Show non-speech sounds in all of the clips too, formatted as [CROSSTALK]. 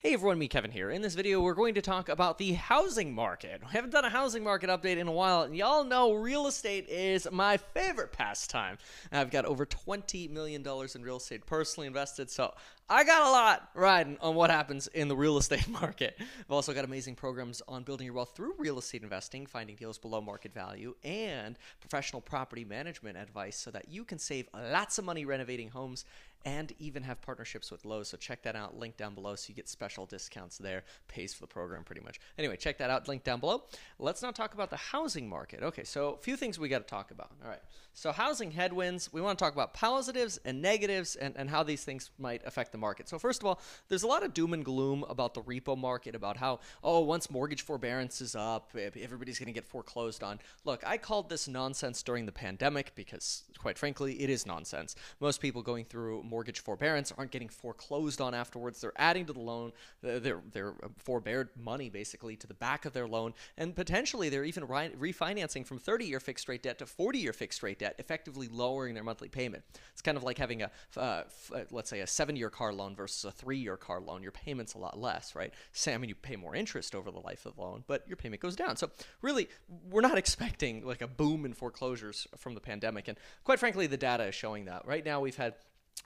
Hey everyone, Meet Kevin here. In this video, we're going to talk about the housing market. We haven't done a housing market update in a while, and y'all know real estate is my favorite pastime. I've got over $20 million in real estate personally invested, so I got a lot riding on what happens in the real estate [LAUGHS] market. I've also got amazing programs on building your wealth through real estate investing, finding deals below market value, and professional property management advice so that you can save lots of money renovating homes and even have partnerships with Lowe's. So check that out. Link down below so you get special discounts there. Pays for the program pretty much. Anyway, check that out. Link down below. Let's now talk about the housing market. Okay, so a few things we got to talk about. All right. So housing headwinds. We want to talk about positives and negatives and, and how these things might affect the the market. So, first of all, there's a lot of doom and gloom about the repo market, about how, oh, once mortgage forbearance is up, everybody's going to get foreclosed on. Look, I called this nonsense during the pandemic because, quite frankly, it is nonsense. Most people going through mortgage forbearance aren't getting foreclosed on afterwards. They're adding to the loan, they're, they're forbeared money basically to the back of their loan, and potentially they're even refinancing from 30 year fixed rate debt to 40 year fixed rate debt, effectively lowering their monthly payment. It's kind of like having a, uh, f- uh, let's say, a seven year car loan versus a three year car loan, your payment's a lot less, right? Say, I mean, you pay more interest over the life of the loan, but your payment goes down. So, really, we're not [LAUGHS] expecting like a boom in foreclosures from the pandemic. And quite frankly, the data is showing that. Right now, we've had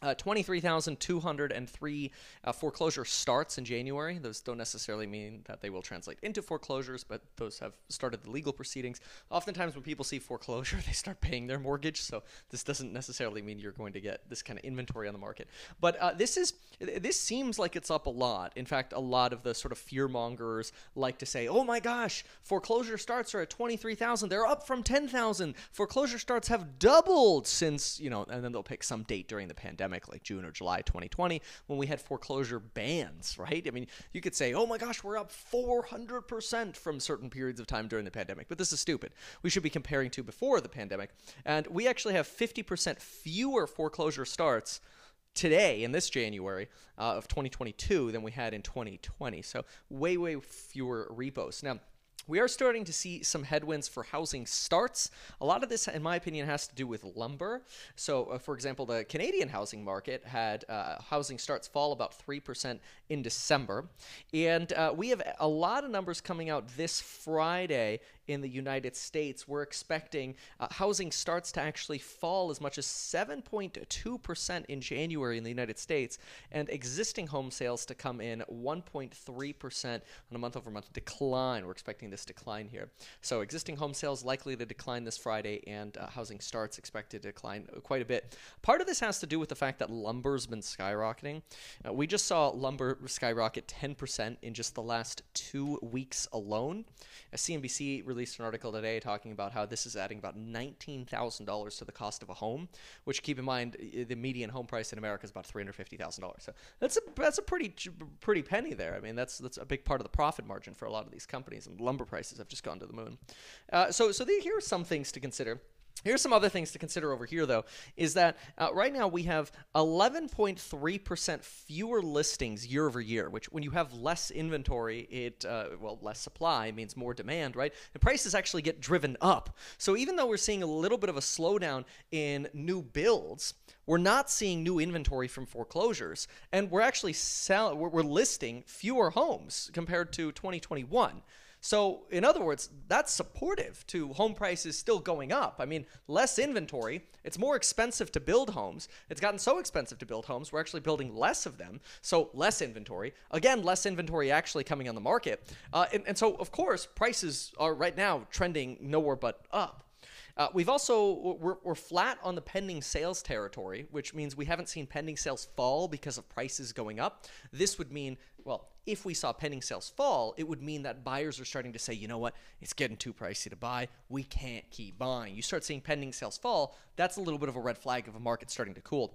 uh, 23,203 uh, foreclosure starts in January. Those don't necessarily mean that they will translate into foreclosures, but those have started the legal proceedings. Oftentimes, when people see foreclosure, [LAUGHS] they start paying their mortgage. So this doesn't necessarily mean you're going to get this kind of inventory on the market. But uh, this is this seems like it's up a lot. In fact, a lot of the sort of fear mongers like to say, "Oh my gosh, foreclosure starts are at 23,000. They're up from 10,000. Foreclosure starts have doubled since you know," and then they'll pick some date during the pandemic pandemic, like June or July 2020, when we had foreclosure bans, right? I mean, you could say, oh my gosh, we're up 400% from certain periods of time during the pandemic, but this is stupid. We should be comparing to before the pandemic. And we actually have 50% fewer foreclosure starts today in this January uh, of 2022 than we had in 2020. So way, way fewer repos. Now, we are starting to see some headwinds for housing starts. A lot of this, in my opinion, has to do with lumber. So, uh, for example, the Canadian housing market had uh, housing starts fall about 3% in December. And uh, we have a lot of numbers coming out this Friday in the United States. We're expecting uh, housing starts to actually fall as much as 7.2% in January in the United States, and existing home sales to come in 1.3% on a month over month decline. We're expecting this decline here. So existing home sales likely to decline this Friday, and uh, housing starts expected to decline quite a bit. Part of this has to do with the fact that lumber's been skyrocketing. Uh, we just saw lumber skyrocket 10% in just the last two weeks alone. CNBC released an article today talking about how this is adding about $19,000 to the cost of a home, which keep in mind the median home price in America is about $350,000. So that's a that's a pretty pretty penny there. I mean, that's that's a big part of the profit margin for a lot of these companies, and lumber prices have just gone to the moon. Uh, so so the, here are some things to consider. Here's some other things to consider over here, though, is that uh, right now we have 11.3% fewer listings year over year, which when you have less inventory, it, uh, well, less supply means more demand, right? And prices actually get driven up. So even though we're seeing a little bit of a slowdown in new builds, we're not seeing new inventory from foreclosures, and we're actually selling, we're listing fewer homes compared to 2021. So, in other words, that's supportive to home prices still going up. I mean, less inventory, it's more expensive to build homes. It's gotten so expensive to build homes, we're actually building less of them. So, less inventory. Again, less inventory actually coming on the market. Uh, and, and so, of course, prices are right now trending nowhere but up. Uh, we've also we're, we're flat on the pending sales territory, which means we haven't seen pending sales fall because of prices going up. This would mean, well, if we saw pending sales fall, it would mean that buyers are starting to say, you know what, it's getting too pricey to buy. We can't keep buying. You start seeing pending sales fall, that's a little bit of a red flag of a market starting to cool.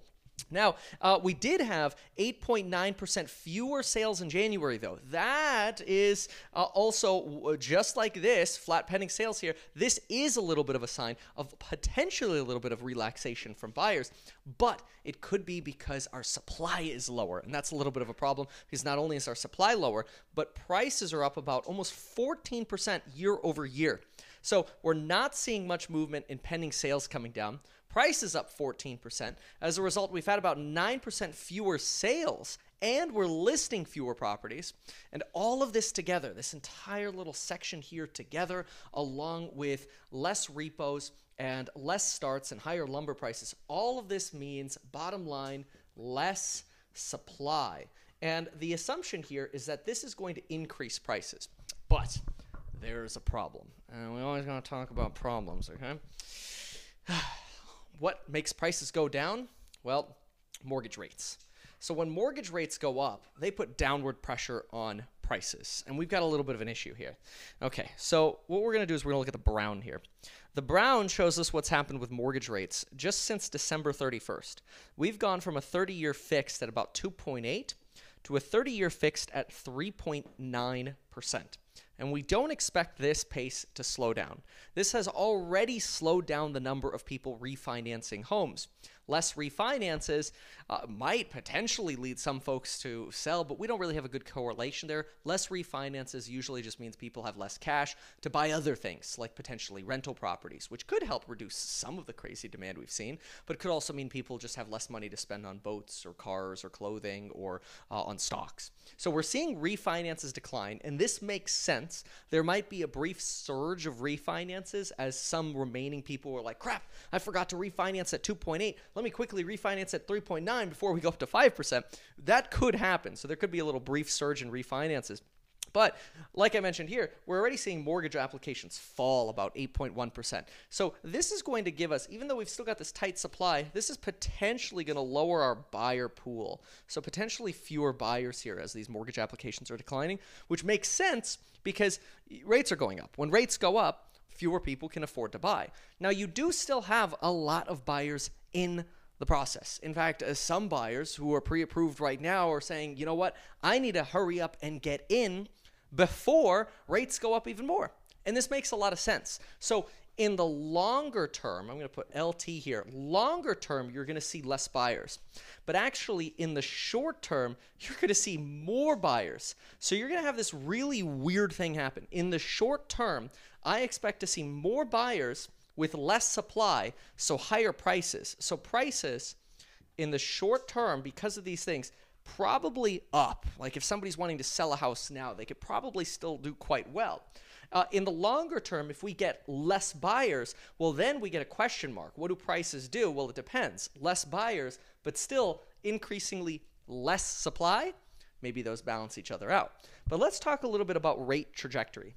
Now, uh, we did have 8.9% fewer sales in January, though. That is uh, also just like this, flat pending sales here. This is a little bit of a sign of potentially a little bit of relaxation from buyers, but it could be because our supply is lower. And that's a little bit of a problem because not only is our supply lower, but prices are up about almost 14% year over year. So we're not seeing much movement in pending sales coming down. Price is up 14%. As a result, we've had about 9% fewer sales and we're listing fewer properties. And all of this together, this entire little section here together, along with less repos and less starts and higher lumber prices, all of this means, bottom line, less supply. And the assumption here is that this is going to increase prices. But there's a problem. And we always going to talk about problems, okay? [SIGHS] [SIGHS] what makes prices go down? Well, mortgage rates. So when mortgage rates go up, they put downward pressure on prices. And we've got a little bit of an issue here. Okay, so what we're going to do is we're going to look at the brown here. The brown shows us what's happened with mortgage rates just since December 31st. We've gone from a 30 year fixed at about 2.8 to a 30 year fixed at 3.9%. And we don't expect this pace to slow down. This has already slowed down the number of people refinancing homes less refinances uh, might potentially lead some folks to sell, but we don't really have a good correlation there. Less refinances usually just means people have less cash to buy other things, like potentially rental properties, which could help reduce some of the crazy demand we've seen, but could also mean people just have less money to spend on boats or cars or clothing or uh, on stocks. So we're seeing refinances decline, and this makes sense. There might be a brief surge of refinances as some remaining people were like, crap, I forgot to refinance at 2.8 let me quickly refinance at 3.9 before we go up to 5%. That could happen. So there could be a little brief surge in refinances. But like I mentioned here, we're already seeing mortgage applications fall about 8.1%. So this is going to give us, even though we've still got this tight supply, this is potentially going to lower our buyer pool. So potentially fewer buyers here as these mortgage applications are declining, which makes sense because rates are going up. When rates go up, fewer people can afford to buy. Now, you do still have a lot of buyers in the process. In fact, uh, some buyers who are pre approved right now are saying, you know what, I need to hurry up and get in before rates go up even more. And this makes a lot of sense. So, in the longer term, I'm going to put LT here. Longer term, you're going to see less buyers. But actually, in the short term, you're going to see more buyers. So you're going to have this really weird thing happen. In the short term, I expect to see more buyers with less supply, so higher prices. So prices in the short term, because of these things, probably up. Like if somebody's wanting to sell a house now, they could probably still do quite well. Uh, in the longer term, if we get less buyers, well, then we get a question mark. What do prices do? Well, it depends. Less buyers, but still increasingly less supply. Maybe those balance each other out. But let's talk a little bit about rate trajectory.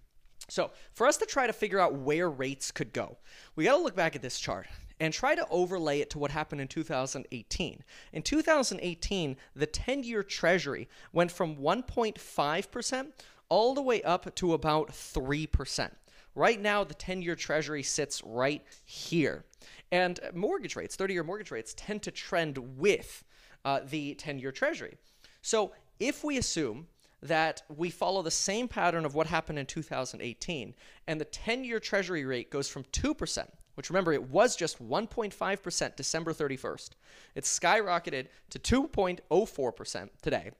So, for us to try to figure out where rates could go, we got to look back at this chart and try to overlay it to what happened in 2018. In 2018, the 10 year Treasury went from 1.5% all the way up to about 3%. Right now, the 10 year Treasury sits right here. And mortgage rates, 30 year mortgage rates, tend to trend with uh, the 10 year Treasury. So, if we assume that we follow the same pattern of what happened in 2018, and the 10 year Treasury rate goes from 2%, which remember, it was just 1.5% December 31st. It's skyrocketed to 2.04% today.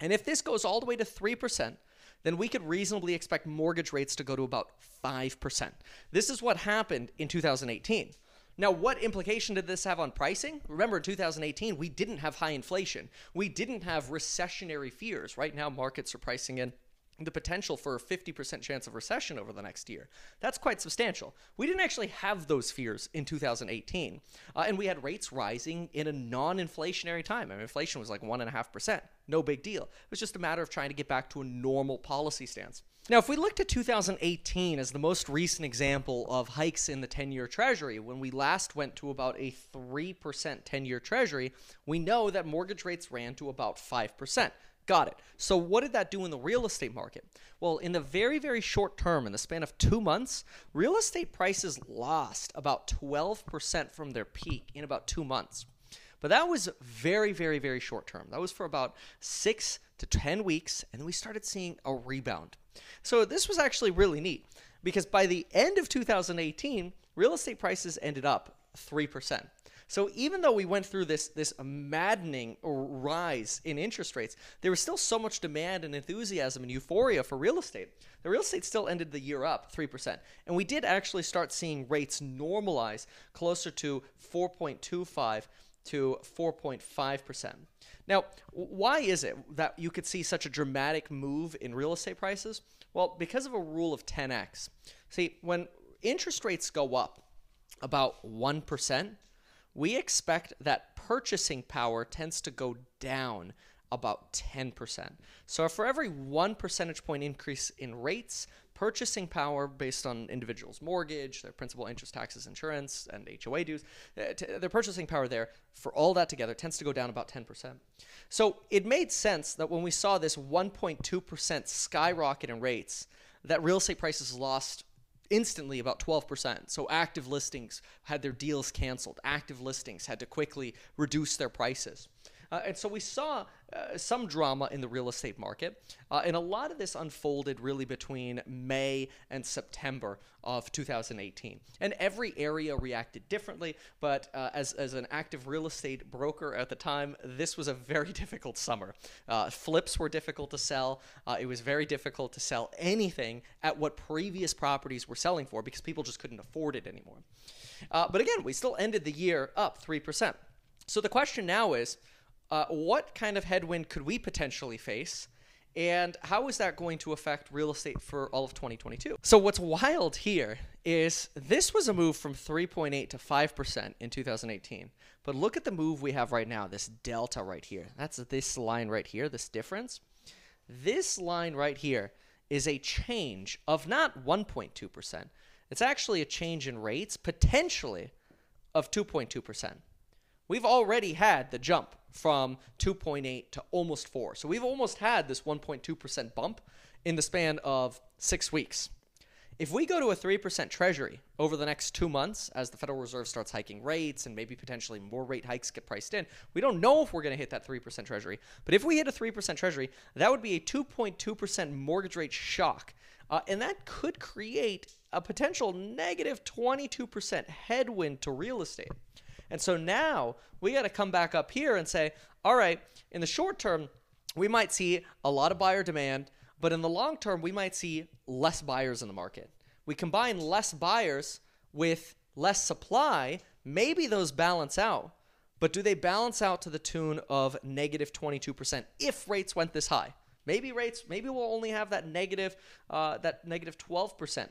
And if this goes all the way to 3%, then we could reasonably expect mortgage rates to go to about 5%. This is what happened in 2018. Now, what implication did this have on pricing? Remember, in 2018, we didn't have high inflation. We didn't have recessionary fears. Right now, markets are pricing in the potential for a 50% chance of recession over the next year. That's quite substantial. We didn't actually have those fears in 2018. Uh, and we had rates rising in a non inflationary time. I mean, inflation was like 1.5%. No big deal. It was just a matter of trying to get back to a normal policy stance. Now, if we look to 2018 as the most recent example of hikes in the 10 year Treasury, when we last went to about a 3% 10 year Treasury, we know that mortgage rates ran to about 5%. Got it. So, what did that do in the real estate market? Well, in the very, very short term, in the span of two months, real estate prices lost about 12% from their peak in about two months. But that was very, very, very short term. That was for about six to 10 weeks, and then we started seeing a rebound. So this was actually really neat because by the end of 2018, real estate prices ended up 3%. So even though we went through this this maddening rise in interest rates, there was still so much demand and enthusiasm and euphoria for real estate. The real estate still ended the year up 3%. And we did actually start seeing rates normalize closer to 4.25 to 4.5%. Now, why is it that you could see such a dramatic move in real estate prices? Well, because of a rule of 10x. See, when interest rates go up about 1%, we expect that purchasing power tends to go down about 10%. So for every one percentage point increase in rates, purchasing power based on individuals' mortgage, their principal, interest, taxes, insurance, and HOA dues, uh, their purchasing power there for all that together tends to go down about 10%. So it made sense that when we saw this 1.2% skyrocket in rates, that real estate prices lost instantly about 12%. So active listings had their deals canceled. Active listings had to quickly reduce their prices. Uh, and so we saw uh, some drama in the real estate market. Uh, and a lot of this unfolded really between May and September of 2018. And every area reacted differently. But uh, as, as an active real estate broker at the time, this was a very [LAUGHS] difficult summer. Uh, flips were difficult to sell. Uh, it was very difficult to sell anything at what previous properties were selling for because people just couldn't afford it anymore. but again, we still ended the year up 3%. So the question now is, uh, what kind of headwind could we potentially face? And how is that going to affect real estate for all of 2022? So, what's wild here is this was a move from 3.8 to 5% in 2018. But look at the move we have right now, this delta right here. That's this line right here, this difference. This line right here is a change of not 1.2%. It's actually a change in rates, potentially of 2.2%. We've already had the jump from 2.8 to almost 4. So we've almost had this 1.2% bump in the span of six weeks. If we go to a 3% treasury over the next two months as the Federal Reserve starts hiking rates and maybe potentially more rate hikes get priced in, we don't know if we're going to hit that 3% treasury. But if we hit a 3% treasury, that would be a 2.2% mortgage rate shock. Uh, and that could create a potential negative 22% headwind to real estate. And so now we got to come back up here and say, all right, in the short term, we might see a lot of buyer demand, but in the long term, we might see less buyers in the market. We combine less buyers with less supply, maybe those balance out. But do they balance out to the tune of negative 22% if rates went this high? Maybe rates, maybe we'll only have that negative, uh, that negative 12%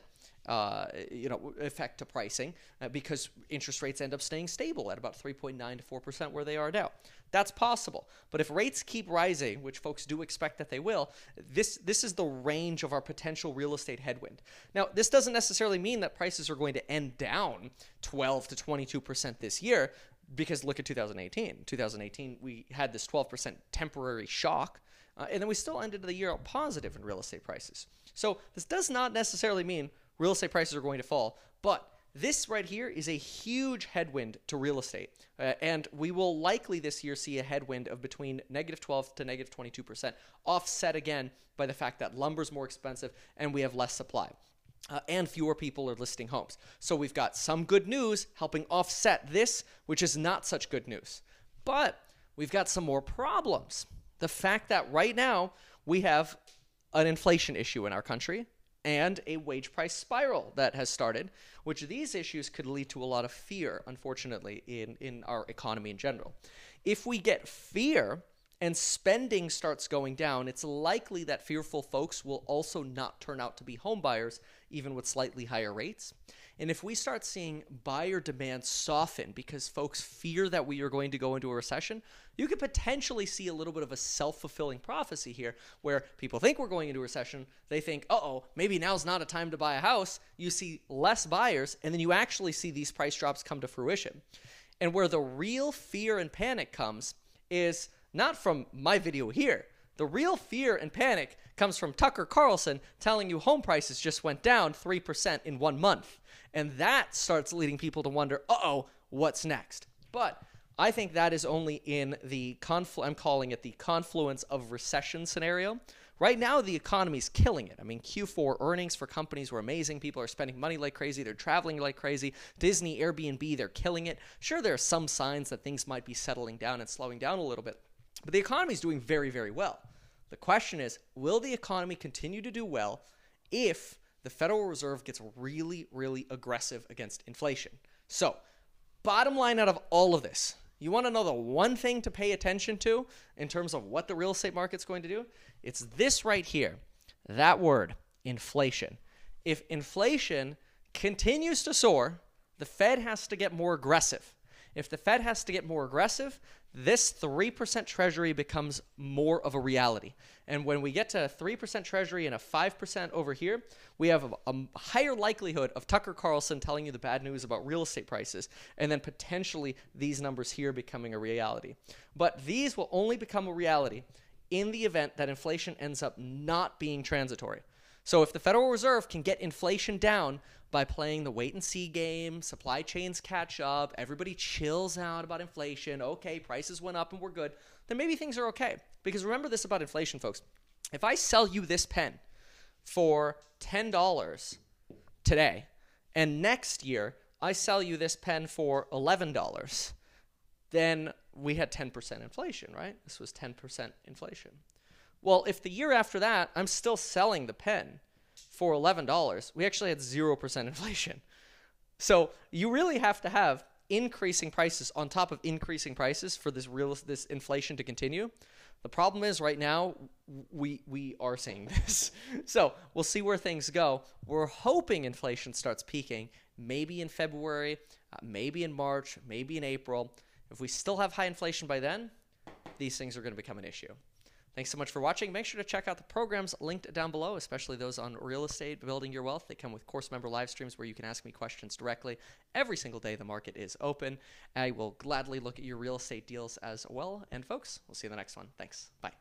uh, you know, effect to pricing uh, because interest rates end up staying stable at about 3.9 to 4% where they are now. That's possible. But if rates keep rising, which folks do expect that they will, this this is the range of our potential real estate headwind. Now, this doesn't necessarily mean that prices are going to end down 12 to 22% this year because look at 2018. 2018 we had this 12% temporary shock uh, and then we still ended the year positive in real estate prices. So, this does not necessarily mean real estate prices are going to fall. But this right here is a huge headwind to real estate. Uh, and we will likely this year see a headwind of between negative 12 to negative 22%, offset again by the fact that lumber's more expensive and we have less supply. Uh, and fewer people are listing homes. So we've got some good news helping offset this, which is not such good news. But we've got some more problems. The fact that right now we have an inflation issue in our country, and a wage price spiral that has started, which these issues could lead to a lot of fear, unfortunately, in, in our economy in general. If we get fear and spending starts going down, it's likely that fearful folks will also not turn out to be homebuyers, even with slightly higher rates. And if we start seeing buyer demand soften because folks fear that we are going to go into a recession, you could potentially see a little bit of a self fulfilling prophecy here where people think we're going into a recession. They think, uh oh, maybe now's not a time to buy a house. You see less buyers, and then you actually see these price drops come to fruition. And where the real fear and panic comes is not from my video here. The real fear and panic comes from Tucker Carlson telling you home prices just went down 3% in one month. And that starts leading people to wonder, uh oh, what's next? But I think that is only in the conflu- I'm calling it the confluence of recession scenario. Right now, the economy's killing it. I mean, Q4 earnings for companies were amazing. People are spending money like crazy. They're traveling like crazy. Disney, Airbnb, they're killing it. Sure, there are some signs that things might be settling down and slowing down a little bit, but the economy is doing very, very well. The question is will the economy continue to do well if the Federal Reserve gets really, really aggressive against inflation. So, bottom line out of all of this You want to know the one thing to pay attention to in terms of what the real estate market's going to do? It's this right here. That word, inflation. If inflation continues to soar, the Fed has to get more aggressive. If the Fed has to get more aggressive, this 3% treasury becomes more of a reality. And when we get to a 3% treasury and a 5% over here, we have a, a, higher likelihood of Tucker Carlson telling you the bad news about real estate prices and then potentially these numbers here becoming a reality. But these will only become a reality in the event that inflation ends up not being transitory. So if the Federal Reserve can get inflation down by playing the wait and see game, supply chains catch up, everybody chills out about inflation, okay, prices went up and we're good, then maybe things are okay. Because remember this about inflation, folks. If I sell you this pen for $10 today, and next year I sell you this pen for $11, then we had 10% inflation, right? This was 10% inflation. Well, if the year after that I'm still selling the pen for $11, we actually had 0% [LAUGHS] inflation. So you really have to have increasing prices on top of increasing prices for this real this inflation to continue. The problem is right now we we are seeing [LAUGHS] this. So, we'll see where things go. We're hoping inflation starts peaking maybe in February, uh, maybe in March, maybe in April. If we still have high inflation by then, these things are going to become an issue. Thanks so much for watching. Make sure to check out the programs linked down below, especially those on real estate, building your wealth. They come with course member live streams where you can ask me questions directly every single day the market is open. I will gladly look at your real estate deals as well. And folks, we'll see you in the next one. Thanks. Bye.